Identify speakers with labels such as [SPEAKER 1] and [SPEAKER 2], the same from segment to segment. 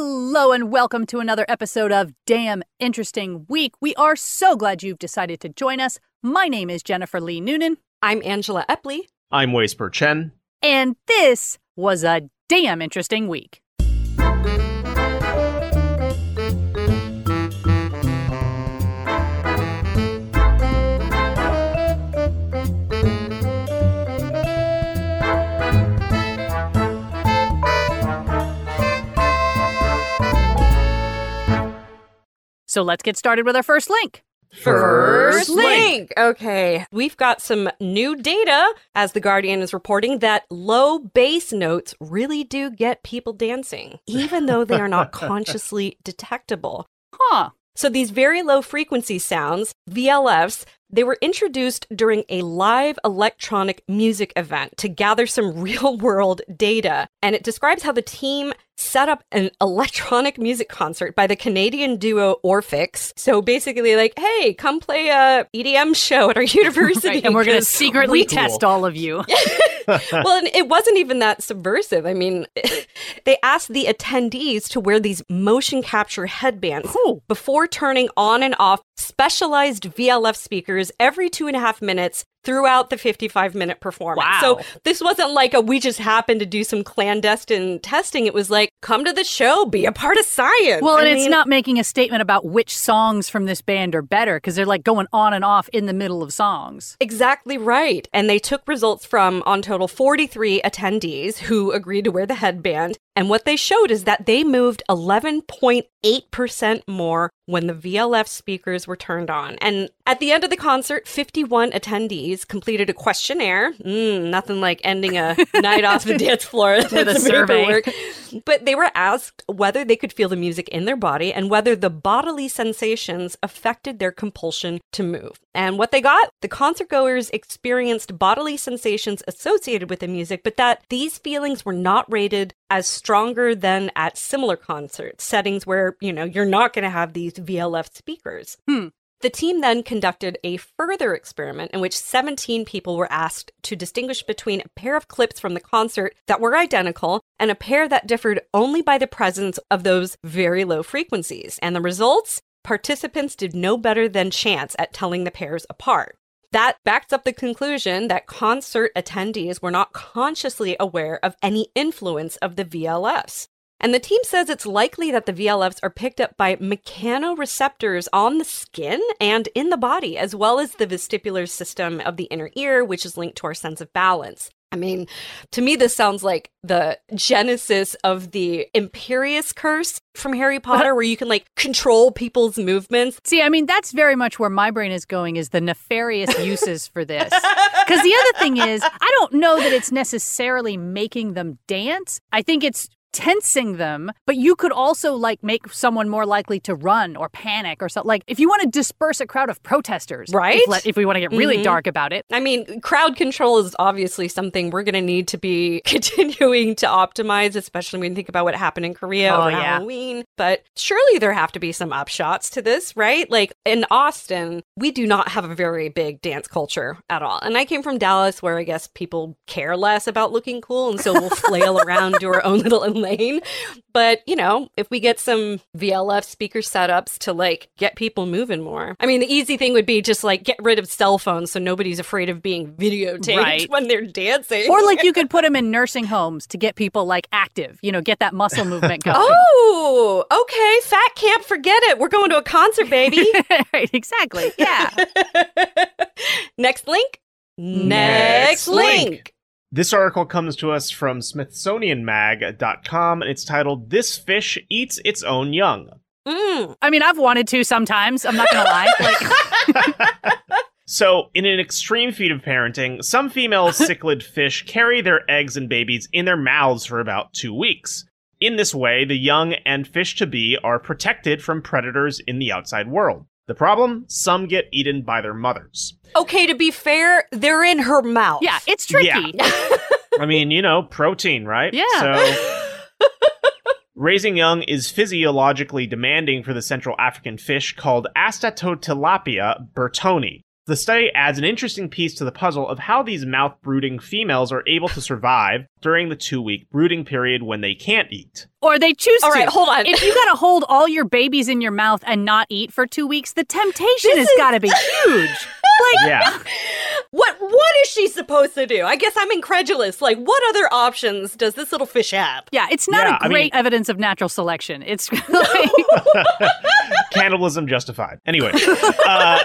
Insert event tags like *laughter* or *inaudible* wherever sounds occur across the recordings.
[SPEAKER 1] Hello and welcome to another episode of Damn Interesting Week. We are so glad you've decided to join us. My name is Jennifer Lee Noonan,
[SPEAKER 2] I'm Angela Epley.
[SPEAKER 3] I'm Waisper Chen.
[SPEAKER 1] and this was a damn interesting week. So let's get started with our first link.
[SPEAKER 3] First
[SPEAKER 2] link. Okay, we've got some new data, as The Guardian is reporting, that low bass notes really do get people dancing, even though they are not *laughs* consciously detectable.
[SPEAKER 1] Huh.
[SPEAKER 2] So these very low frequency sounds, VLFs, they were introduced during a live electronic music event to gather some *laughs* real world data. And it describes how the team set up an *laughs* electronic music concert by the Canadian duo Orphx. So basically like, hey, come play a EDM show at our university. *laughs*
[SPEAKER 1] Right, and we're going to secretly
[SPEAKER 2] we-
[SPEAKER 1] test all of you.
[SPEAKER 2] well, and it wasn't even that subversive. I mean, they asked the attendees to wear these motion capture headbands
[SPEAKER 1] Cool.
[SPEAKER 2] before turning on and off specialized VLF speakers every two and a half minutes throughout the 55 minute performance.
[SPEAKER 1] Wow.
[SPEAKER 2] So this wasn't like a we just happened to do some clandestine testing. It was like, come to the show, be a part of science.
[SPEAKER 1] Well,
[SPEAKER 2] I
[SPEAKER 1] and it's not making a statement about which songs from this band are better because they're like going on and off in the middle of songs.
[SPEAKER 2] Exactly right. And they took results from, on total, 43 attendees who agreed to wear the headband. And what they showed is that they moved 11.8% more when the VLF speakers were turned on. And at the end of the concert, 51 attendees completed a questionnaire. Mm, nothing like ending a *laughs* night off the dance floor
[SPEAKER 1] With a survey.
[SPEAKER 2] paperwork. But they were asked whether they could feel the music in their body and whether the bodily sensations affected their compulsion to move. And what they got, the concert goers experienced bodily sensations associated with the music, but that these feelings were not rated as stronger than at similar concert settings where, you know, you're not going to have these VLF speakers.
[SPEAKER 1] Hmm.
[SPEAKER 2] The team then conducted a further experiment in which 17 people were asked to distinguish between a pair of clips from the concert that were identical and a pair that differed only by the presence of those very low frequencies. And the results? Participants did no better than chance at telling the pairs apart. That backs up the conclusion that concert attendees were not consciously aware of any influence of the VLFs. And the team says it's likely that the VLFs are picked up by mechanoreceptors on the skin and in the body, as well as the vestibular system of the inner ear, which is linked to our sense of balance. I mean, to me, this sounds like the genesis of the Imperious curse from Harry Potter, where you can like control people's movements.
[SPEAKER 1] See, I mean, that's very much where my brain is going is the nefarious *laughs* uses for this. Because the other thing is, I don't know that it's necessarily making them dance. I think it's tensing them, but you could also like make someone more likely to run or panic or something. Like if you want to disperse a crowd of protesters,
[SPEAKER 2] Right?
[SPEAKER 1] If, let- if we want to get really
[SPEAKER 2] Mhm.
[SPEAKER 1] dark about it.
[SPEAKER 2] I mean, crowd control is obviously something we're going to need to be *laughs* continuing to optimize, especially when you think about what happened in Korea
[SPEAKER 1] Oh,
[SPEAKER 2] over
[SPEAKER 1] yeah.
[SPEAKER 2] Halloween. But surely there have to be some upshots to this, right? Like in Austin, we do not have a very big dance culture at all. And I came from Dallas, where I guess people care less about looking cool, and so we'll *laughs* flail around, do our own little lane. But you know, if we get some VLF speaker setups to like get people moving more, I mean, the easy thing would be just like get rid of cell phones so nobody's afraid of being videotaped
[SPEAKER 1] Right. *laughs*
[SPEAKER 2] when they're dancing.
[SPEAKER 1] Or like you *laughs* could put them in nursing homes to get people like active, you know, get that muscle movement going.
[SPEAKER 2] Oh, okay. Fat camp, forget it. We're going to a concert, baby. *laughs*
[SPEAKER 1] right, exactly. Yeah.
[SPEAKER 2] Next link.
[SPEAKER 3] Next link. This article comes to us from SmithsonianMag.com and it's titled This Fish Eats Its Own Young.
[SPEAKER 2] Mm.
[SPEAKER 1] I mean, I've wanted to sometimes. I'm not going to lie. Like, *laughs*
[SPEAKER 3] So, in an extreme feat of parenting, some female *laughs* cichlid fish carry their eggs and babies in their mouths for about two weeks. In this way, the young and fish to be are protected from predators in the outside world. The problem? Some get eaten by their mothers.
[SPEAKER 2] Okay, to be fair, they're in her mouth.
[SPEAKER 1] yeah, it's tricky. Yeah.
[SPEAKER 3] I mean, you know, protein, right?
[SPEAKER 1] Yeah.
[SPEAKER 3] So, *laughs* raising young is physiologically demanding for the Central African fish called Astatotilapia burtoni. The study adds an interesting piece to the puzzle of how these mouth brooding females are able to survive during the two week brooding period when they can't eat.
[SPEAKER 1] Or they choose
[SPEAKER 2] All
[SPEAKER 1] to.
[SPEAKER 2] right, hold on.
[SPEAKER 1] If you gotta hold all your babies in your mouth and not eat for two weeks, the temptation
[SPEAKER 2] This
[SPEAKER 1] has
[SPEAKER 2] is-
[SPEAKER 1] gotta be huge. *laughs* Like,
[SPEAKER 3] Yeah. *laughs*
[SPEAKER 2] What what is she supposed to do? I guess I'm incredulous. Like, what other options does this little fish have?
[SPEAKER 1] yeah, it's not
[SPEAKER 3] Yeah,
[SPEAKER 1] a
[SPEAKER 3] I
[SPEAKER 1] great
[SPEAKER 3] mean-
[SPEAKER 1] evidence of natural selection. It's *laughs* like,
[SPEAKER 3] Cannibalism justified. Anyway, uh,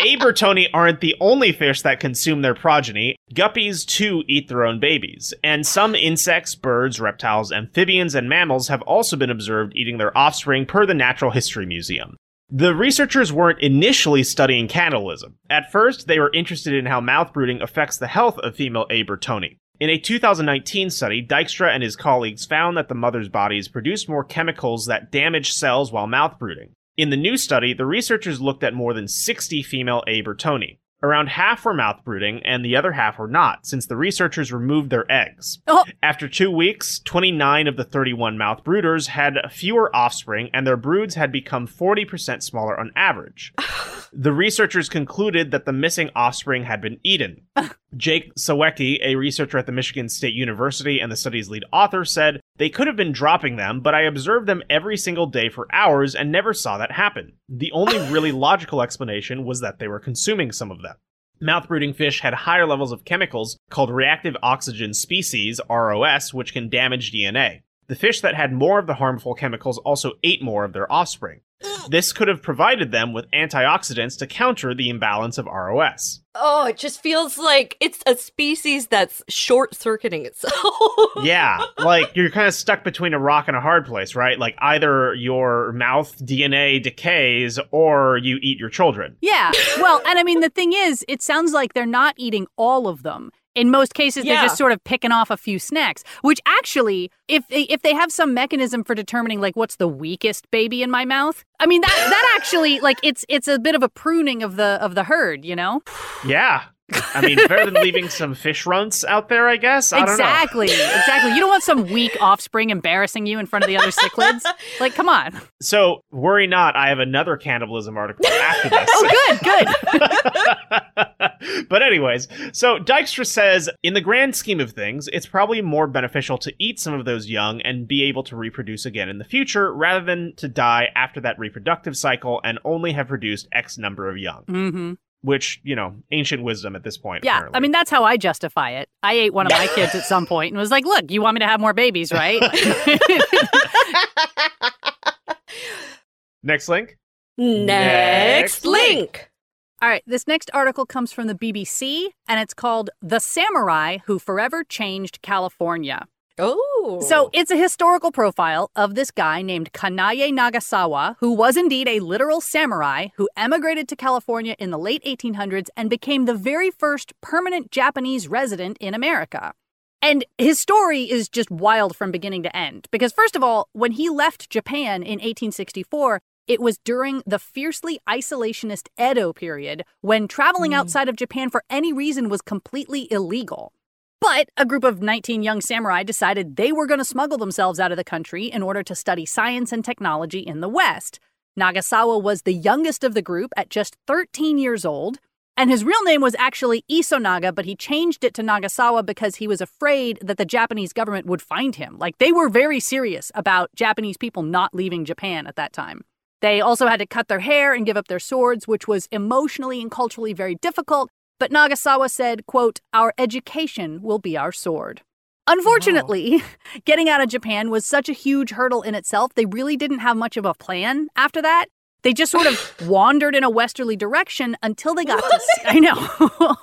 [SPEAKER 3] A. burtoni aren't the only fish that consume their progeny. Guppies too eat their own babies, and some insects, birds, reptiles, amphibians, and mammals have also been observed eating their offspring per the Natural History Museum. The researchers weren't initially studying cannibalism. At first, they were interested in how mouth brooding affects the health of female A. burtoni. In a 2019 study, Dijkstra and his colleagues found that the mother's bodies produced more chemicals that damage cells while mouth brooding. In the new study, the researchers looked at more than 60 female A. burtoni. Around half were mouth brooding, and the other half were not, since the researchers removed their eggs.
[SPEAKER 1] Oh.
[SPEAKER 3] After two weeks, 29 of the 31 mouth brooders had fewer offspring, and their broods had become 40% smaller on average. *laughs* the researchers concluded that the missing offspring had been eaten. *laughs* Jake Sawecki, a researcher at the Michigan State University and the study's lead author, said, They could have been dropping them, but I observed them every single day for hours and never saw that happen. The only *laughs* really logical explanation was that they were consuming some of them. Mouth brooding fish had higher levels of chemicals called reactive oxygen species, ROS, which can damage DNA. The fish that had more of the harmful chemicals also ate more of their offspring. This could have provided them with antioxidants to counter the imbalance of ROS.
[SPEAKER 2] Oh, it just feels like it's a species that's short circuiting itself. *laughs*
[SPEAKER 3] yeah, like you're kind of stuck between a rock and a hard place, right? Like either your mouth DNA decays or you eat your children.
[SPEAKER 1] yeah. Well, and I mean, the thing is, it sounds like they're not eating all of them. In most cases, they're just sort of picking off a few snacks. Which actually, if they, if they have some mechanism for determining like what's the weakest baby in my mouth, I mean that that actually like it's it's a bit of a pruning of the of the herd, you know? *sighs*
[SPEAKER 3] Yeah. I mean, better than leaving some fish runts out there, I guess. I don't know.
[SPEAKER 1] exactly, exactly. You don't want some weak offspring embarrassing you in front of the other cichlids. Like, come on.
[SPEAKER 3] So, worry not, I have another cannibalism article after this.
[SPEAKER 1] Oh, good, good. *laughs*
[SPEAKER 3] but anyways, so Dijkstra says, in the grand scheme of things, it's probably more beneficial to eat some of those young and be able to reproduce again in the future, rather than to die after that reproductive cycle and only have produced X number of young.
[SPEAKER 1] hmm
[SPEAKER 3] Which, you know, ancient wisdom at this point.
[SPEAKER 1] Yeah,
[SPEAKER 3] apparently.
[SPEAKER 1] I mean that's how I justify it. I ate one of my kids at some point and was like, "Look, you want me to have more babies, right?" *laughs*
[SPEAKER 3] Next link.
[SPEAKER 2] Next
[SPEAKER 3] Next
[SPEAKER 2] link.
[SPEAKER 1] All right, this next article comes from the BBC and it's called "The Samurai Who Forever Changed California."
[SPEAKER 2] Oh.
[SPEAKER 1] So it's a historical profile of this guy named Kanaye Nagasawa, who was indeed a literal samurai who emigrated to California in the late 1800s and became the very first permanent Japanese resident in America. And his story is just wild from beginning to end. Because, first of all, when he left Japan in 1864, it was during the fiercely isolationist Edo period when traveling mm. outside of Japan for any reason was completely illegal. But a group of 19 young samurai decided they were going to smuggle themselves out of the country in order to study science and technology in the West. Nagasawa was the youngest of the group at just 13 years old, and his real name was actually Isonaga, but he changed it to Nagasawa because he was afraid that the Japanese government would find him. Like, they were very serious about Japanese people not leaving Japan at that time. They also had to cut their hair and give up their swords, which was emotionally and culturally very difficult. But Nagasawa said, quote, Our education will be our sword. Unfortunately, *laughs* getting out of Japan was such a huge hurdle in itself, they really didn't have much of a plan after that. They just sort of *laughs* wandered in a westerly direction until they got to. *laughs* I know.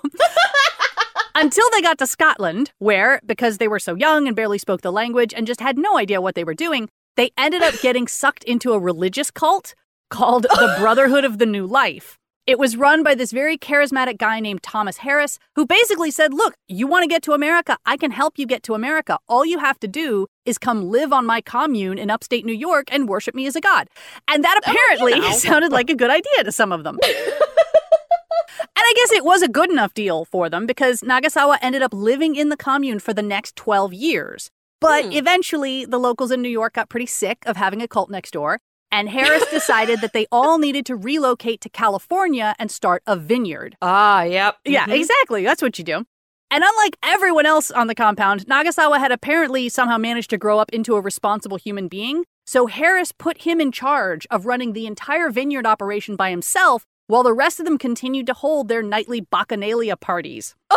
[SPEAKER 1] until they got to Scotland, where, because they were so young and barely spoke the language and just had no idea what they were doing, they ended up getting sucked into a religious cult called the Brotherhood of the New Life. It was run by this very charismatic guy named Thomas Harris, who basically said, Look, you want to get to America? I can help you get to America. All you have to do is come live on my commune in upstate New York and worship me as a god. And that apparently
[SPEAKER 2] know. *laughs*
[SPEAKER 1] sounded like a good idea to some of them. And I guess it was a good enough deal for them because Nagasawa ended up living in the commune for the next 12 years. But
[SPEAKER 2] Hmm.
[SPEAKER 1] eventually, the locals in New York got pretty sick of having a cult next door. And Harris *laughs* decided that they all needed to relocate to California and start a vineyard.
[SPEAKER 2] Ah, yep.
[SPEAKER 1] Yeah,
[SPEAKER 2] Mhm.
[SPEAKER 1] exactly. That's what you do. And unlike everyone else on the compound, Nagasawa had apparently somehow managed to grow up into a responsible human being. So Harris put him in charge of running the entire vineyard operation by himself, while the rest of them continued to hold their nightly bacchanalia parties. *laughs*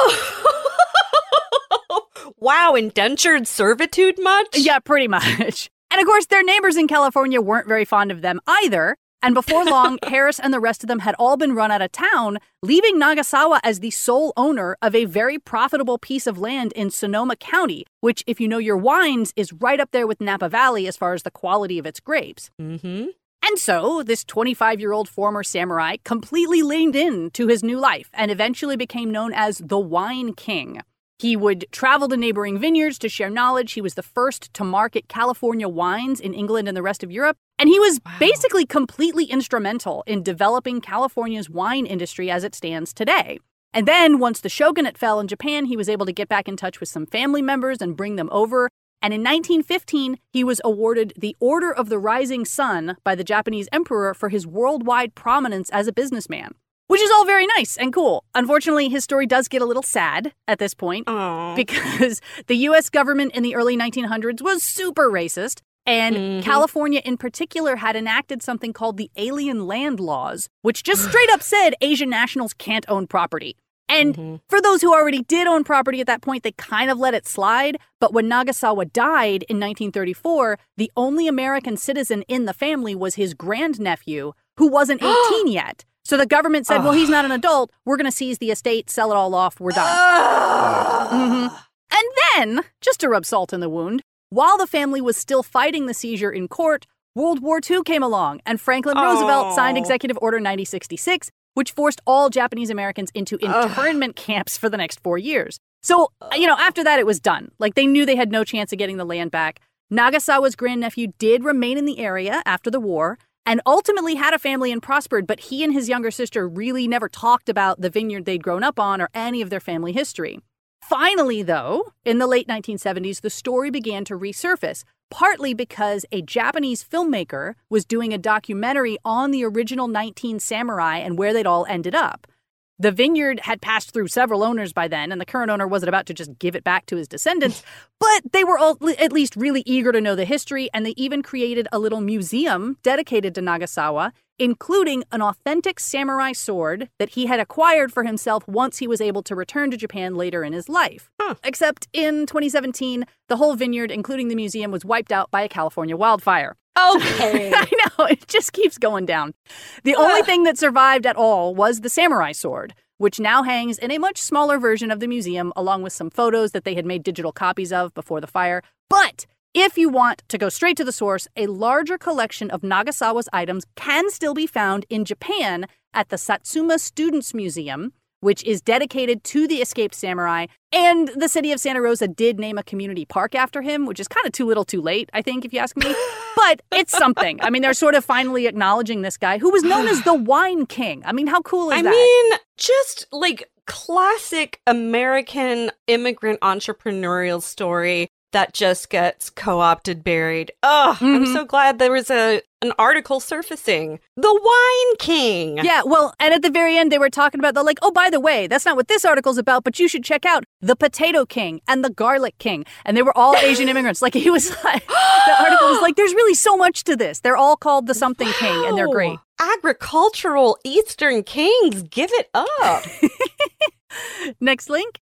[SPEAKER 2] wow, indentured servitude much?
[SPEAKER 1] Yeah, pretty much. And of course, their neighbors in California weren't very fond of them either. And before long, *laughs* Harris and the rest of them had all been run out of town, leaving Nagasawa as the sole owner of a very profitable piece of land in Sonoma County, which, if you know your wines, is right up there with Napa Valley as far as the quality of its grapes.
[SPEAKER 2] Mm-hmm.
[SPEAKER 1] And so, this 25 year old former samurai completely leaned in to his new life and eventually became known as the Wine King. He would travel to neighboring vineyards to share knowledge. He was the first to market California wines in England and the rest of Europe. And he was
[SPEAKER 2] Wow.
[SPEAKER 1] basically completely instrumental in developing California's wine industry as it stands today. And then, once the shogunate fell in Japan, he was able to get back in touch with some family members and bring them over. And in 1915, he was awarded the Order of the Rising Sun by the Japanese emperor for his worldwide prominence as a businessman, which is all very nice and cool. Unfortunately, his story does get a little sad at this point
[SPEAKER 2] Oh.
[SPEAKER 1] because *laughs* the US government in the early 1900s was super racist. And
[SPEAKER 2] Mhm.
[SPEAKER 1] California, in particular, had enacted something called the Alien Land Laws, which just *sighs* straight up said Asian nationals can't own property. And
[SPEAKER 2] Mhm.
[SPEAKER 1] for those who already did own property at that point, they kind of let it slide. But when Nagasawa died in 1934, the only American citizen in the family was his grandnephew, who wasn't *gasps* 18 yet. So the government said, well, he's not an adult. We're going to seize the estate, sell it all off. We're done.
[SPEAKER 2] Ah.
[SPEAKER 1] And then, just to rub salt in the wound, while the family was still fighting the seizure in court, World War II came along, and Franklin Roosevelt signed
[SPEAKER 2] Oh.
[SPEAKER 1] Executive Order 9066, which forced all Japanese Americans into internment camps for the next four years. So, you know, after that, it was done. Like, they knew they had no chance of getting the land back. Nagasawa's grandnephew did remain in the area after the war and ultimately had a family and prospered, but he and his younger sister really never talked about the vineyard they'd grown up on or any of their family history. Finally, though, in the late 1970s, the story began to resurface, partly because a Japanese filmmaker was doing a documentary on the original 19 samurai and where they'd all ended up. The vineyard had passed through several owners by then, and the current owner wasn't about to just give it back to his descendants, *laughs* but they were all at least really eager to know the history, and they even created a little museum dedicated to Nagasawa, including an authentic samurai sword that he had acquired for himself once he was able to return to Japan later in his life.
[SPEAKER 2] Huh.
[SPEAKER 1] Except in 2017, the whole vineyard, including the museum, was wiped out by a California wildfire.
[SPEAKER 2] Okay. *laughs*
[SPEAKER 1] I know, it just keeps going down. The only thing that survived at all was the samurai sword, which now hangs in a much smaller version of the museum, along with some photos that they had made digital copies of before the fire. But if you want to go straight to the source, a larger collection of Nagasawa's items can still be found in Japan at the Satsuma Students Museum, which is dedicated to the escaped samurai. And the city of Santa Rosa did name a community park after him, which is kind of too little too late, I think, if you ask me. *laughs* But it's something. I mean, they're sort of finally acknowledging this guy who was known as the *sighs* Wine King. I mean, how cool is
[SPEAKER 2] I
[SPEAKER 1] that?
[SPEAKER 2] I mean, just like classic American immigrant entrepreneurial story that just gets co-opted, buried. Oh, I'm
[SPEAKER 1] Mhm.
[SPEAKER 2] so glad there was a an article surfacing. The Wine King.
[SPEAKER 1] Yeah, well, and at the very end, they were talking about the like, oh, by the way, that's not what this article's about, but you should check out the Potato King and the Garlic King. And they were all Asian *gasps* immigrants. Like, he was like, the article was like, there's really so much to this. They're all called the Something King, and they're great.
[SPEAKER 2] Agricultural Eastern Kings, give it up. *laughs*
[SPEAKER 1] Next link.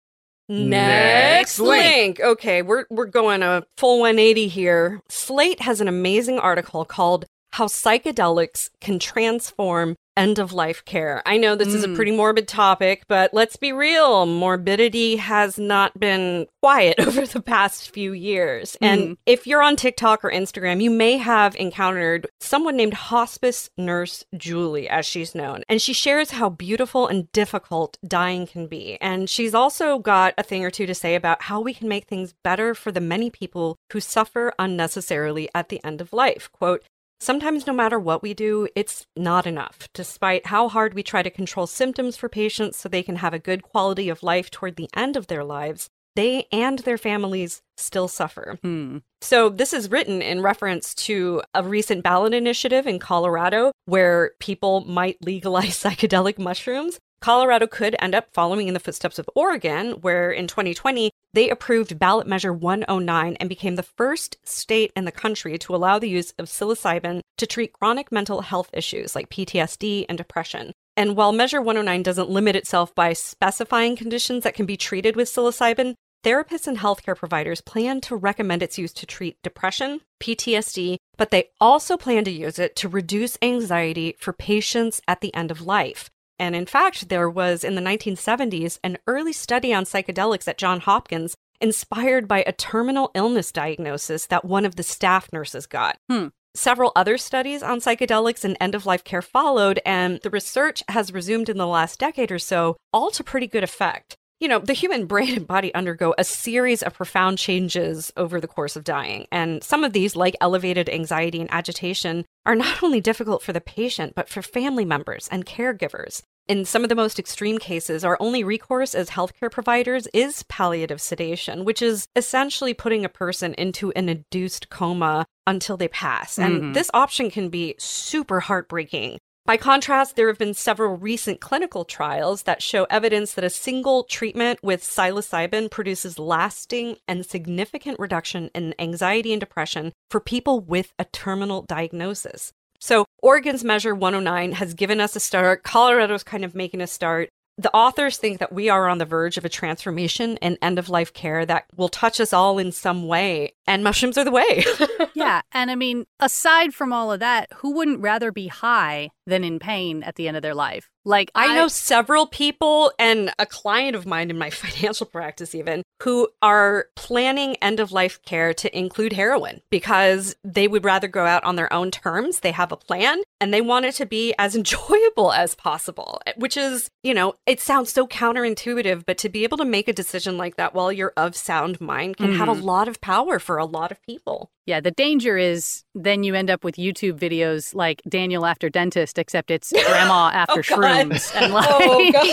[SPEAKER 3] Next link.
[SPEAKER 2] Okay, we're we're going a full 180 here. Slate has an amazing article called How Psychedelics Can Transform End of Life Care. I know this is a
[SPEAKER 1] Mm.
[SPEAKER 2] pretty morbid topic, but let's be real, morbidity has not been quiet *laughs* over the past few years. And
[SPEAKER 1] Mm.
[SPEAKER 2] if you're on TikTok or Instagram, you may have encountered someone named Hospice Nurse Julie, as she's known. And she shares how beautiful and difficult dying can be. And she's also got a thing or two to say about how we can make things better for the many people who suffer unnecessarily at the end of life. Quote, Sometimes, no matter what we do, it's not enough. Despite how hard we try to control symptoms for patients so they can have a good quality of life toward the end of their lives, they and their families still suffer.
[SPEAKER 1] Hmm.
[SPEAKER 2] So, this is written in reference to a recent ballot initiative in Colorado where people might legalize *laughs* psychedelic mushrooms. Colorado could end up following in the footsteps of Oregon, where in 2020 they approved ballot measure 109 and became the first state in the country to allow the use of psilocybin to treat chronic mental health issues like PTSD and depression. And while measure 109 doesn't limit itself by specifying conditions that can be treated with psilocybin, therapists and healthcare providers plan to recommend its use to treat depression, PTSD, but they also plan to use it to reduce anxiety for patients at the end of life. And in fact, there was in the 1970s an early study on psychedelics at Johns Hopkins inspired by a terminal illness diagnosis that one of the staff nurses got.
[SPEAKER 1] Hmm.
[SPEAKER 2] Several other studies on psychedelics and end of life care followed, and the research has resumed in the last decade or so, all to pretty good effect. You know, the human brain and body undergo a series of profound changes over the course of dying. And some of these, like elevated anxiety and agitation, are not *laughs* only difficult for the patient, but for family members and caregivers. In some of the most extreme cases, our only recourse as healthcare providers is palliative sedation, which is essentially putting a person into an induced coma until they pass. And
[SPEAKER 1] Mhm.
[SPEAKER 2] this option can be super heartbreaking. By contrast, there have been several recent clinical trials that show evidence that a single treatment with psilocybin produces lasting and significant reduction in anxiety and depression for people with a terminal diagnosis. So, Oregon's Measure 109 has given us a start. Colorado's kind of making a start. The authors think that we are on the verge of a transformation in end of life care that will touch us all in some way, and mushrooms are the way. *laughs*
[SPEAKER 1] Yeah. And I mean, aside from all of that, who wouldn't rather be high than in pain at the end of their life? Like,
[SPEAKER 2] I know several people and a client of mine in my *laughs* financial practice, even, who are planning end of life care to include heroin because they would rather go out on their own terms. They have a plan and they want it to be as *laughs* enjoyable as possible, which is, you know, it sounds so counterintuitive, but to be able to make a decision like that while you're of sound mind can have a mm-hmm. lot of power for a lot of people.
[SPEAKER 1] Yeah, the danger is then you end up with YouTube videos like Daniel after dentist, except it's *laughs* grandma after
[SPEAKER 2] Oh, God.
[SPEAKER 1] shrooms. And *laughs* oh, like,
[SPEAKER 2] Oh, God.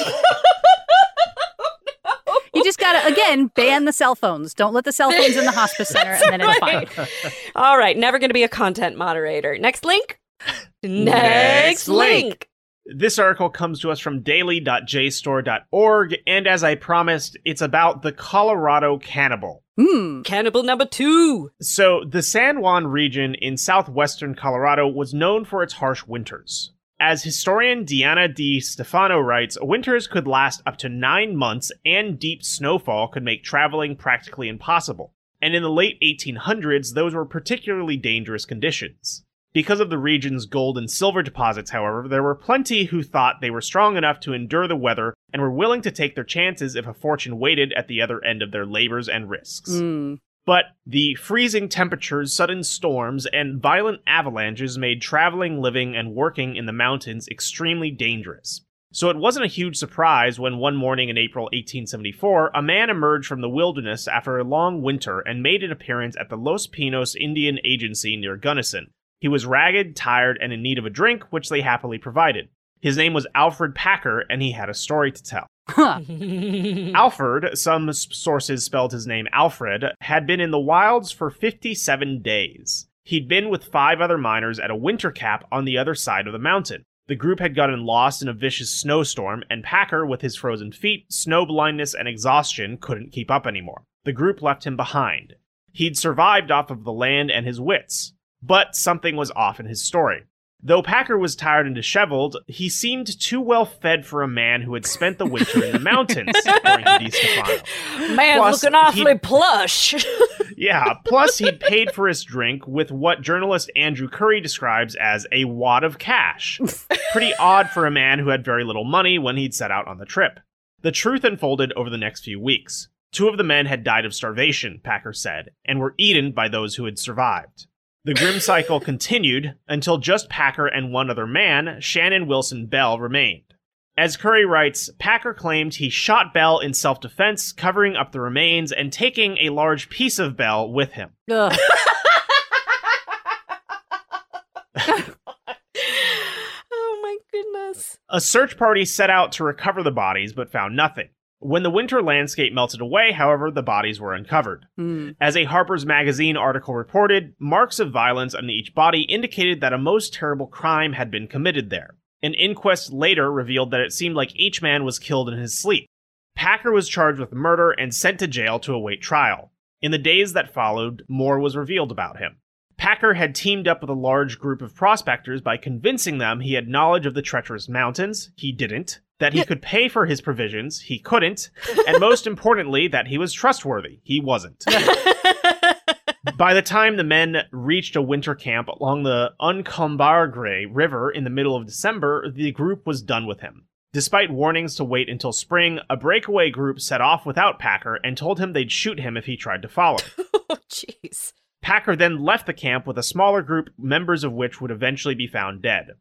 [SPEAKER 2] *laughs*
[SPEAKER 1] you just gotta, again, ban the cell phones. Don't let the cell phones in the hospice center and then it'll fine.
[SPEAKER 2] All right, never going to be a content moderator. Next link.
[SPEAKER 3] Next link.
[SPEAKER 2] link.
[SPEAKER 3] This article comes to us from daily.jstor.org, and as I promised, it's about the Colorado cannibal.
[SPEAKER 1] Hmm.
[SPEAKER 2] Cannibal number two.
[SPEAKER 3] So, the San Juan region in southwestern Colorado was known for its harsh winters. As historian Diana DiStefano writes, winters could last up to nine months, and deep snowfall could make traveling practically impossible. And in the late 1800s, those were particularly dangerous conditions. Because of the region's gold and silver deposits, however, there were plenty who thought they were strong enough to endure the weather and were willing to take their chances if a fortune waited at the other end of their labors and risks.
[SPEAKER 1] Hmm.
[SPEAKER 3] But the freezing temperatures, sudden storms, and violent avalanches made traveling, living, and working in the mountains extremely dangerous. So it wasn't a huge surprise when one morning in April 1874, a man emerged from the wilderness after a long winter and made an appearance at the Los Pinos Indian Agency near Gunnison. He was ragged, tired, and in need of a drink, which they happily provided. His name was Alfred Packer, and he had a story to tell.
[SPEAKER 1] Huh. *laughs*
[SPEAKER 3] Alfred, some sources spelled his name Alferd, had been in the wilds for 57 days. He'd been with five other miners at a winter cap on the other side of the mountain. The group had gotten lost in a vicious snowstorm, and Packer, with his frozen feet, snow blindness, and exhaustion, couldn't keep up anymore. The group left him behind. He'd survived off of the land and his wits, but something was off in his story. Though Packer was tired and disheveled, he seemed too well fed for a man who had spent the winter in the *laughs* mountains, according to
[SPEAKER 2] Man, looking awfully plush. *laughs*
[SPEAKER 3] Yeah, plus he'd paid for his drink with what journalist Andrew Curry describes as a wad of cash. Pretty odd for a man who had very little money when he'd set out on the trip. The truth unfolded over the next few weeks. Two of the men had died of starvation, Packer said, and were eaten by those who had survived. The grim cycle continued until just Packer and one other man, Shannon Wilson Bell, remained. As Curry writes, Packer claimed he shot Bell in self defense, covering up the remains and taking a large piece of Bell with him.
[SPEAKER 1] Ugh. *laughs* *laughs*
[SPEAKER 2] oh my goodness.
[SPEAKER 3] A search party set out to recover the bodies but found nothing. When the winter landscape melted away, however, the bodies were uncovered.
[SPEAKER 1] Mm.
[SPEAKER 3] As a Harper's Magazine article reported, marks of violence on each body indicated that a most terrible crime had been committed there. An inquest later revealed that it seemed like each man was killed in his sleep. Packer was charged with murder and sent to jail to await trial. In the days that followed, more was revealed about him. Packer had teamed up with a large group of prospectors by convincing them he had knowledge of the treacherous mountains, he didn't, that he could pay for his provisions, he couldn't, and most *laughs* importantly, that he was trustworthy, he wasn't. *laughs* By the time the men reached a winter camp along the Uncompahgre River in the middle of December, the group was done with him. Despite warnings to wait until spring, a breakaway group set off without Packer and told him they'd shoot him if he tried to follow. *laughs*
[SPEAKER 2] oh, jeez.
[SPEAKER 3] Packer then left the camp with a smaller group, members of which would eventually be found dead.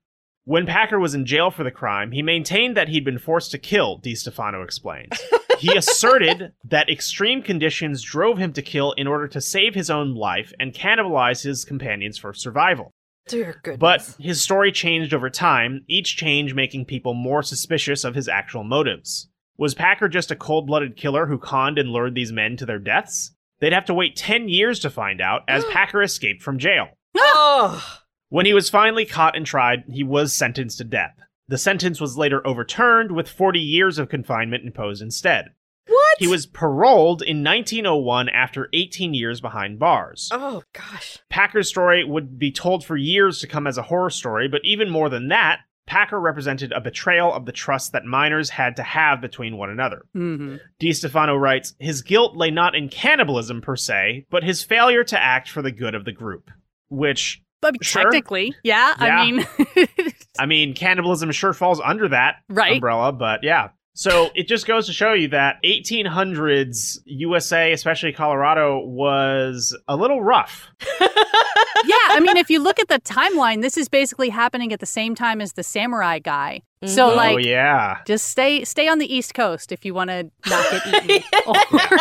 [SPEAKER 3] When Packer was in jail for the crime, he maintained that he'd been forced to kill, DiStefano explained. *laughs* he asserted that extreme conditions drove him to kill in order to save his own life and cannibalize his companions for survival.
[SPEAKER 2] Dear goodness.
[SPEAKER 3] But his story changed over time, each change making people more suspicious of his actual motives. Was Packer just a cold blooded killer who conned and lured these men to their deaths? They'd have to wait 10 years to find out, as *gasps* Packer escaped from jail. *laughs*
[SPEAKER 2] oh,
[SPEAKER 3] When he was finally caught and tried, he was sentenced to death. The sentence was later overturned, with 40 years of confinement imposed instead.
[SPEAKER 2] what?
[SPEAKER 3] He was paroled in 1901 after 18 years behind bars.
[SPEAKER 2] Oh gosh.
[SPEAKER 3] Packer's story would be told for years to come as a horror story, but even more than that, Packer represented a betrayal of the trust that miners had to have between one another.
[SPEAKER 1] hmm
[SPEAKER 3] DiStefano writes, His guilt lay not in cannibalism per se, but his failure to act for the good of the group. Which,
[SPEAKER 1] But
[SPEAKER 3] Sure.
[SPEAKER 1] technically, yeah,
[SPEAKER 3] Yeah.
[SPEAKER 1] I mean, *laughs*
[SPEAKER 3] I mean, cannibalism sure falls under that
[SPEAKER 1] Right.
[SPEAKER 3] umbrella, but yeah. So it just goes to show you that 1800s USA, especially Colorado, was a little rough. *laughs*
[SPEAKER 1] yeah, I mean, if you look at the timeline, this is basically happening at the same time as the samurai guy. So,
[SPEAKER 2] Mhm.
[SPEAKER 1] like,
[SPEAKER 3] oh, yeah.
[SPEAKER 1] just stay stay on the East Coast if you want to not get eaten. Or- *laughs*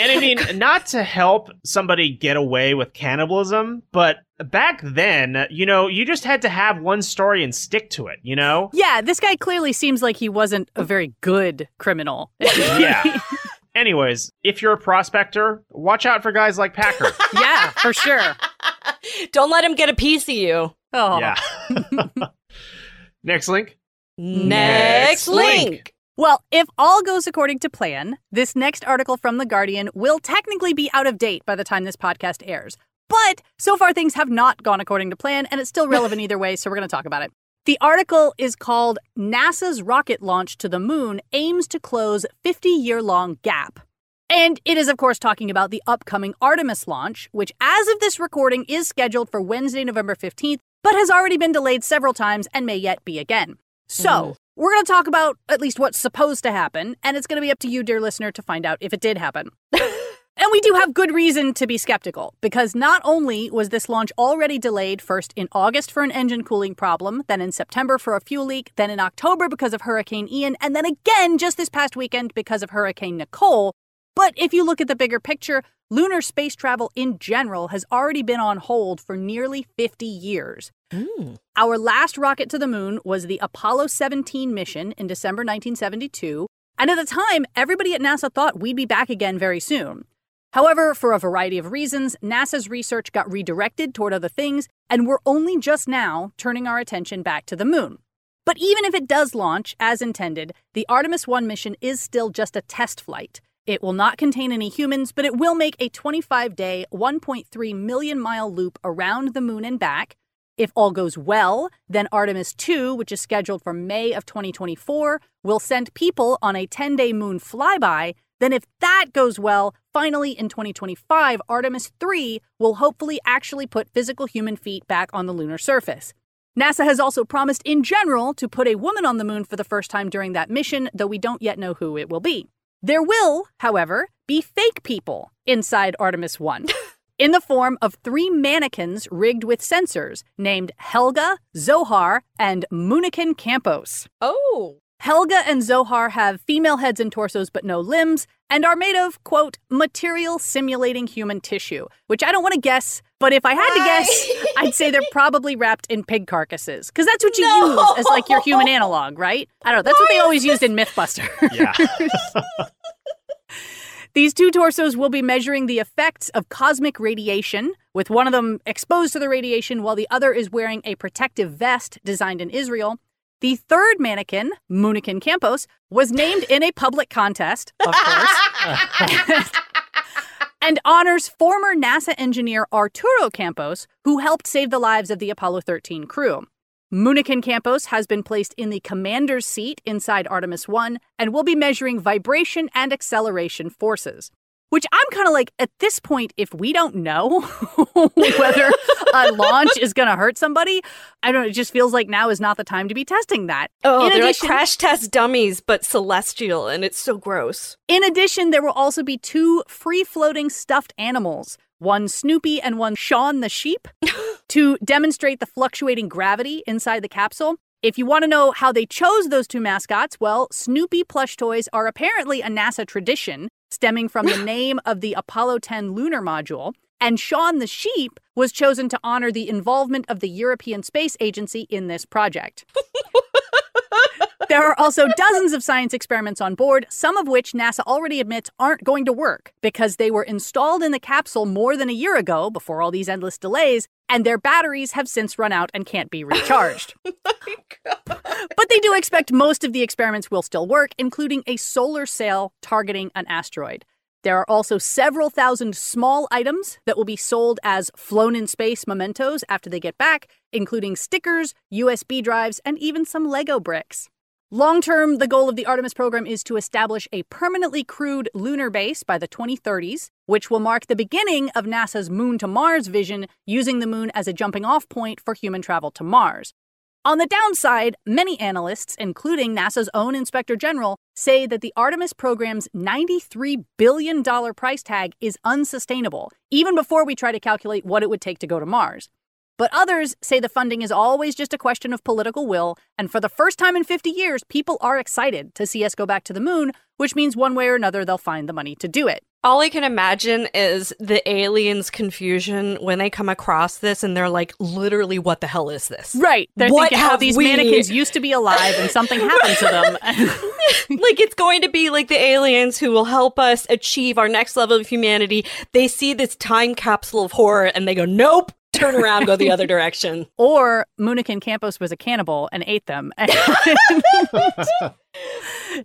[SPEAKER 3] And I mean, not to help somebody get away with cannibalism, but back then, you know, you just had to have one story and stick to it, you know?
[SPEAKER 1] yeah, this guy clearly seems like he wasn't a very good criminal. *laughs*
[SPEAKER 3] Yeah. Anyways, if you're a prospector, watch out for guys like Packer. *laughs*
[SPEAKER 1] yeah, for sure.
[SPEAKER 2] Don't let him get a piece of you.
[SPEAKER 1] Oh,
[SPEAKER 3] Yeah. Next link.
[SPEAKER 2] Next
[SPEAKER 3] link.
[SPEAKER 1] Well, if all goes according to plan, this next article from The Guardian will technically be out of date by the time this podcast airs. But so far, things have not gone according to plan, and it's still relevant *laughs* either way, so we're going to talk about it. The article is called NASA's Rocket Launch to the Moon Aims to Close 50 Year Long Gap. And it is, of course, talking about the upcoming Artemis launch, which, as of this recording, is scheduled for Wednesday, November 15th, but has already been delayed several times and may yet be again. So,
[SPEAKER 2] Mhm.
[SPEAKER 1] we're going to talk about at least what's supposed to happen, and it's going to be up to you, dear listener, to find out if it did happen. *laughs* and we do have good reason to be skeptical, because not only was this launch already delayed first in August for an engine cooling problem, then in September for a fuel leak, then in October because of Hurricane Ian, and then again just this past weekend because of Hurricane Nicole. But if you look at the bigger picture, lunar space travel in general has already been on hold for nearly 50 years.
[SPEAKER 2] Mm.
[SPEAKER 1] Our last rocket to the moon was the Apollo 17 mission in December 1972, and at the time, everybody at NASA thought we'd be back again very soon. However, for a variety of reasons, NASA's research got redirected toward other things, and we're only just now turning our attention back to the moon. But even if it does launch as intended, the Artemis 1 mission is still just a test flight. It will not contain any humans, but it will make a 25 day, 1.3 million mile loop around the moon and back. If all goes well, then Artemis 2, which is scheduled for May of 2024, will send people on a 10 day moon flyby. Then, if that goes well, finally in 2025, Artemis 3 will hopefully actually put physical human feet back on the lunar surface. NASA has also promised in general to put a woman on the moon for the first time during that mission, though we don't yet know who it will be. There will, however, be fake people inside Artemis 1 *laughs* in the form of three mannequins rigged with sensors named Helga, Zohar, and Moonikin Campos.
[SPEAKER 2] Oh.
[SPEAKER 1] Helga and Zohar have female heads and torsos but no limbs and are made of, quote, material simulating human tissue, which I don't want to guess, But if I had to guess, I'd say they're probably wrapped in pig carcasses because that's what you
[SPEAKER 2] No.
[SPEAKER 1] use as like your human analog, right? I don't know. That's what they always used in MythBuster.
[SPEAKER 3] Yeah. *laughs*
[SPEAKER 1] These two torsos will be measuring the effects of cosmic radiation, with one of them exposed to the radiation while the other is wearing a protective vest designed in Israel. The third mannequin, Moonikin Campos, was named in a public contest, of course, *laughs* and honors former NASA engineer Arturo Campos, who helped save the lives of the Apollo 13 crew. Moonikin Campos has been placed in the commander's seat inside Artemis 1 and will be measuring vibration and acceleration forces. Which I'm kind of like, at this point, if we don't know *laughs* whether a launch is going to hurt somebody, I don't know, it just feels like now is not the time to be testing that.
[SPEAKER 2] Oh,
[SPEAKER 1] In
[SPEAKER 2] they're
[SPEAKER 1] addition-
[SPEAKER 2] like crash test dummies, but celestial, and it's so gross.
[SPEAKER 1] In addition, there will also be two free floating stuffed animals, one Snoopy and one Shaun the sheep, *laughs* to demonstrate the fluctuating gravity inside the capsule. If you want to know how they chose those two mascots, well, Snoopy plush toys are apparently a NASA tradition stemming from the *laughs* name of the Apollo 10 lunar module. And Shaun the sheep was chosen to honor the involvement of the European Space Agency in this project. *laughs* There are also dozens of science experiments on board, some of which NASA already admits aren't going to work because they were installed in the capsule more than a year ago before all these endless delays, and their batteries have since run out and can't be *laughs* oh recharged. but they do expect most of the experiments will still work, including a solar sail targeting an asteroid. There are also several thousand small items that will be sold as flown in space mementos after they get back, including stickers, USB drives, and even some Lego bricks. Long term, the goal of the Artemis program is to establish a permanently crewed lunar base by the 2030s, which will mark the beginning of NASA's Moon to Mars vision, using the moon as a jumping off point for human travel to Mars. On the downside, many analysts, including NASA's own Inspector General, say that the Artemis program's $93 billion price tag is unsustainable, even before we try to calculate what it would take to go to Mars. But others say the funding is always just a question of political will, and for the first time in 50 years, people are excited to see us go back to the moon, which means one way or another they'll find the money to do it.
[SPEAKER 2] All I can imagine is the aliens' confusion when they come across this and they're like, literally, what the hell is this?
[SPEAKER 1] Right. They're
[SPEAKER 2] What
[SPEAKER 1] thinking oh,
[SPEAKER 2] how
[SPEAKER 1] these
[SPEAKER 2] we-
[SPEAKER 1] mannequins used to be alive and something happened to them. *laughs* *laughs*
[SPEAKER 2] like it's going to be like the aliens who will help us achieve our next level of humanity. They see this time capsule of horror and they go, nope, turn around, go the other *laughs* direction.
[SPEAKER 1] or Moonikin Campos was a cannibal and ate them. *laughs*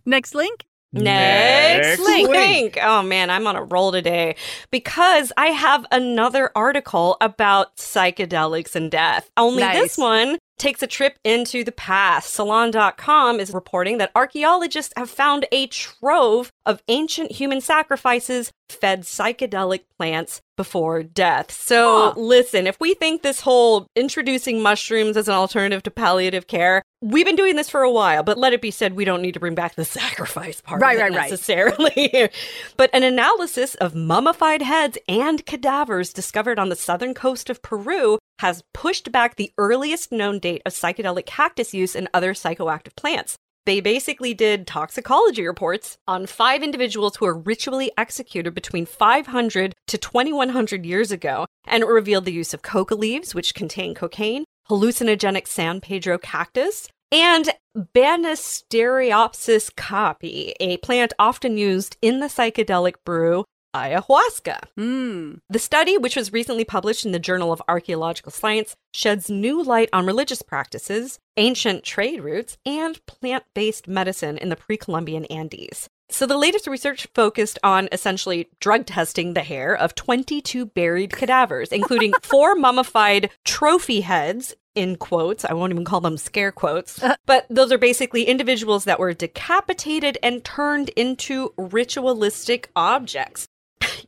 [SPEAKER 1] Next link.
[SPEAKER 2] Next,
[SPEAKER 3] Next
[SPEAKER 2] link.
[SPEAKER 3] link.
[SPEAKER 2] Oh man, I'm on a roll today because I have another article about psychedelics and death. Only
[SPEAKER 1] Nice.
[SPEAKER 2] this one takes a trip into the past. Salon.com is reporting that archaeologists have found a trove of ancient human sacrifices fed psychedelic plants before death. So,
[SPEAKER 1] Huh.
[SPEAKER 2] listen, if we think this whole introducing mushrooms as an alternative to palliative care, we've been doing this for a while, but let it be said we don't need to bring back the *laughs* sacrifice part
[SPEAKER 1] Right, right, right.
[SPEAKER 2] necessarily. *laughs* but an analysis of mummified heads and cadavers discovered on the southern coast of Peru has pushed back the earliest known date of psychedelic cactus use and other psychoactive plants. They basically did toxicology reports on five individuals who were ritually executed between 500 to 2100 years ago, and it revealed the use of coca leaves, which contain cocaine, hallucinogenic San Pedro cactus, and Banisteriopsis caapi, a plant often used in the psychedelic brew ayahuasca.
[SPEAKER 1] Hmm.
[SPEAKER 2] The study, which was recently published in the Journal of Archaeological Science, sheds new light on religious practices, ancient trade routes, and plant based medicine in the pre Columbian Andes. So, the latest research focused on essentially drug testing the hair of 22 buried cadavers, including *laughs* four mummified trophy heads, in quotes. I won't even call them scare quotes. But those are basically individuals that were decapitated and turned into ritualistic objects.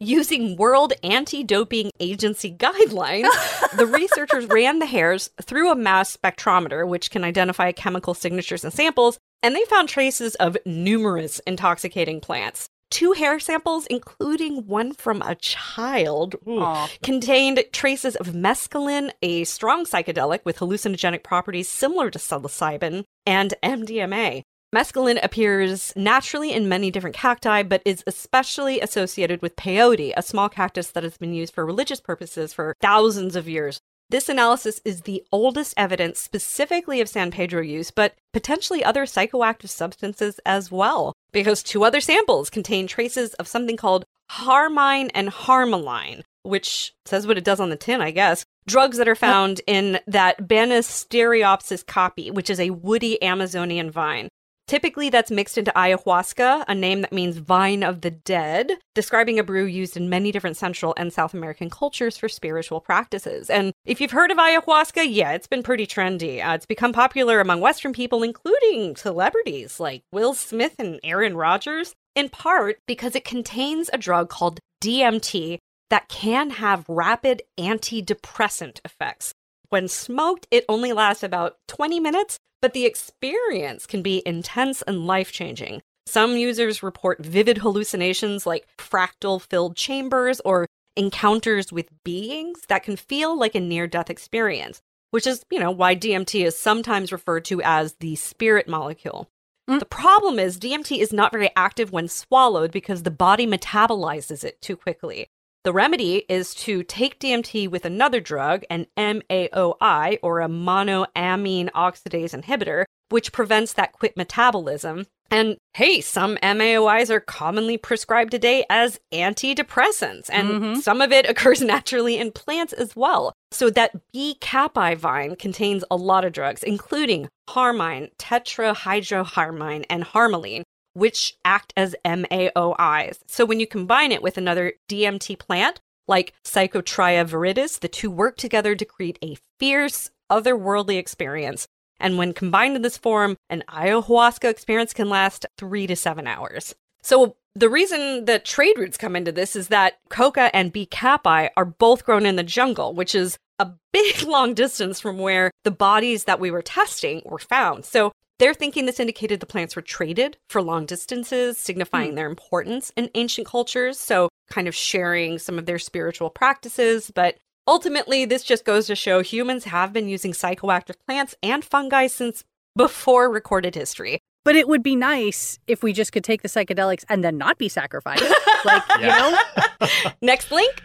[SPEAKER 2] Using World Anti Doping Agency *laughs* guidelines, the researchers ran the hairs through a mass spectrometer, which can identify chemical signatures and samples, and they found traces of numerous intoxicating plants. Two hair samples, including one from a child, ooh,
[SPEAKER 1] Aw.
[SPEAKER 2] contained traces of mescaline, a strong psychedelic with hallucinogenic properties similar to psilocybin, and MDMA. Mescaline appears naturally in many different cacti, but is especially associated with peyote, a small cactus that has been used for religious purposes for thousands of years. This analysis is the oldest evidence specifically of San Pedro use, but potentially other psychoactive substances as well, because two other samples contain traces of something called harmine and harmaline, which says what it does on the tin, I guess. Drugs that are found in that Banisteriopsis caapi, which is a woody Amazonian vine. Typically, that's mixed into ayahuasca, a name that means vine of the dead, describing a brew used in many different Central and South American cultures for spiritual practices. And if you've heard of ayahuasca, yeah, it's been pretty trendy. Uh, it's become popular among Western people, including celebrities like Will Smith and Aaron Rodgers, in part because it contains a drug called DMT that can have rapid antidepressant effects. When smoked, it only lasts about 20 minutes, but the experience can be intense and life changing. Some users report vivid hallucinations like fractal filled chambers or encounters with beings that can feel like a near death experience, which is, you know, why DMT is sometimes referred to as the spirit molecule. Mm. The problem is DMT is not very active when swallowed because the body metabolizes it too quickly. The remedy is to take DMT with another drug, an MAOI or a monoamine oxidase inhibitor, which prevents that quick metabolism. And hey, some MAOIs are commonly prescribed today as antidepressants, and mm-hmm. some of it *laughs* occurs naturally in plants as well. So that B caapi vine contains a lot of drugs, including harmine, tetrahydroharmine, and harmaline, which act as MAOIs. So when you combine it with another DMT plant, like Psychotria viridis, the two work together to create a fierce, otherworldly experience. And when combined in this form, an ayahuasca experience can last three to seven hours. So the reason that trade routes come into this is that coca and B. caapi are both grown in the jungle, which is a *laughs* big long distance from where the bodies that we were testing were found. So they're thinking this indicated the plants were traded for long distances, signifying mm. their importance in ancient cultures. So, kind of sharing some of their spiritual practices. But ultimately, this just goes to show humans have been using psychoactive plants and fungi since before recorded history.
[SPEAKER 1] But it would be nice if we just could take the psychedelics and then not be sacrificed. like, *laughs* you know?
[SPEAKER 2] Next link.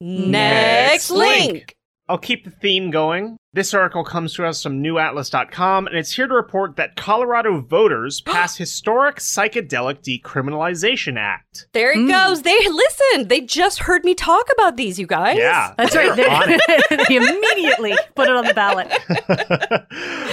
[SPEAKER 2] Next, Next link. link.
[SPEAKER 3] I'll keep the theme going. This article comes to us from newatlas.com, and it's here to report that Colorado voters *gasps* passed historic psychedelic decriminalization act.
[SPEAKER 2] There it mm. goes. They listened. They just heard me talk about these, you guys.
[SPEAKER 3] Yeah,
[SPEAKER 1] that's right. *laughs* they immediately put it on the ballot.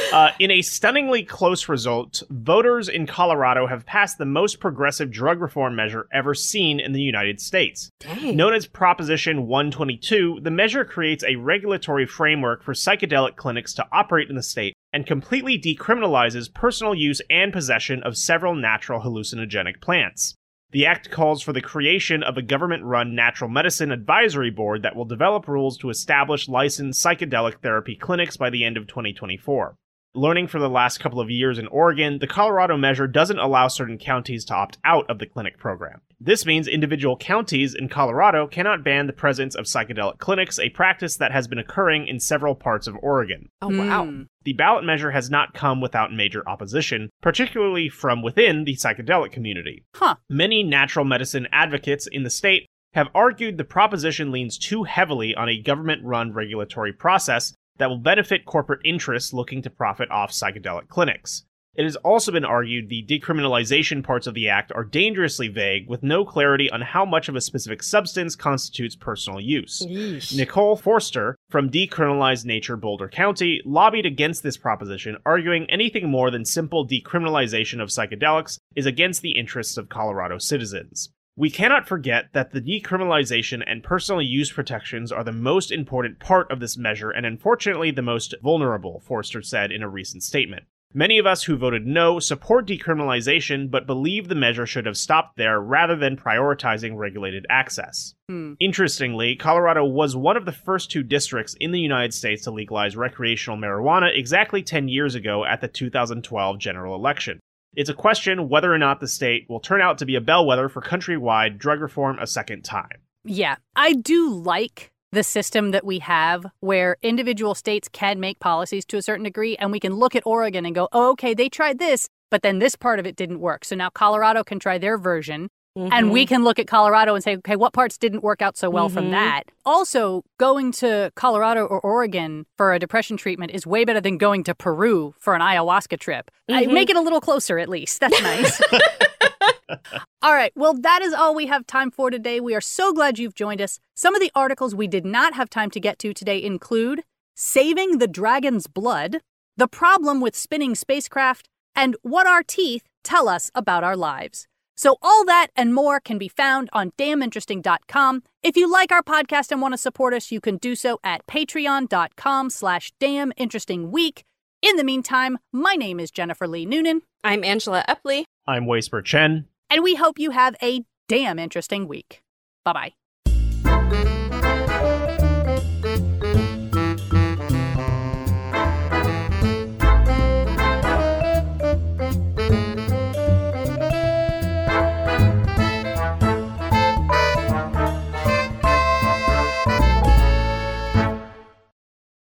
[SPEAKER 1] *laughs*
[SPEAKER 3] uh, in a stunningly close result, voters in Colorado have passed the most progressive drug reform measure ever seen in the United States.
[SPEAKER 2] Dang.
[SPEAKER 3] Known as Proposition 122, the measure creates a regulatory framework for psychedelic psychedelic clinics to operate in the state and completely decriminalizes personal use and possession of several natural hallucinogenic plants. The act calls for the creation of a government run natural medicine advisory board that will develop rules to establish licensed psychedelic therapy clinics by the end of 2024. Learning from the last couple of years in Oregon, the Colorado measure doesn't allow certain counties to opt out of the clinic program. This means individual counties in Colorado cannot ban the presence of psychedelic clinics, a practice that has been occurring in several parts of Oregon.
[SPEAKER 2] Oh, wow. Mm.
[SPEAKER 3] The ballot measure has not come without major opposition, particularly from within the psychedelic community.
[SPEAKER 1] Huh.
[SPEAKER 3] Many natural medicine advocates in the state have argued the proposition leans too heavily on a government run regulatory process that will benefit corporate interests looking to profit off psychedelic clinics. It has also been argued the decriminalization parts of the act are dangerously vague, with no clarity on how much of a specific substance constitutes personal use.
[SPEAKER 2] Yeesh.
[SPEAKER 3] Nicole Forster from Decriminalized Nature Boulder County lobbied against this proposition, arguing anything more than simple decriminalization of psychedelics is against the interests of Colorado citizens. We cannot forget that the decriminalization and personal use protections are the most important part of this measure and unfortunately the most vulnerable, Forster said in a recent statement. Many of us who voted no support decriminalization, but believe the measure should have stopped there rather than prioritizing regulated access.
[SPEAKER 1] Hmm.
[SPEAKER 3] Interestingly, Colorado was one of the first two districts in the United States to legalize recreational marijuana exactly 10 years ago at the 2012 general election. It's a question whether or not the state will turn out to be a bellwether for countrywide drug reform a second time.
[SPEAKER 1] Yeah, I do like the system that we have where individual states can make policies to a certain degree and we can look at Oregon and go, oh, okay, they tried this. but then this part of it didn't work. So now Colorado can try their version.
[SPEAKER 2] Mm-hmm.
[SPEAKER 1] And we can look at Colorado and say, okay, what parts didn't work out so well from
[SPEAKER 2] Mhm.
[SPEAKER 1] that? Also, going to Colorado or Oregon for a depression treatment is way better than going to Peru for an ayahuasca trip. I
[SPEAKER 2] Mhm.
[SPEAKER 1] make it a little closer, at least. That's nice. *laughs* all right. Well, that is all we have time for today. We are so glad you've joined us. Some of the articles we did not have time to get to today include Saving the Dragon's Blood, The Problem with Spinning Spacecraft, and What Our Teeth Tell Us About Our Lives. So all that and more can be found on damninteresting.com. If you like our podcast and want to support us, you can do so at patreon.com slash damninterestingweek. In the meantime, my name is Jennifer Lee Noonan,
[SPEAKER 2] I'm Angela Epley.
[SPEAKER 3] I'm Waisper Chen.
[SPEAKER 1] and we hope you have a damn interesting week. Bye-bye.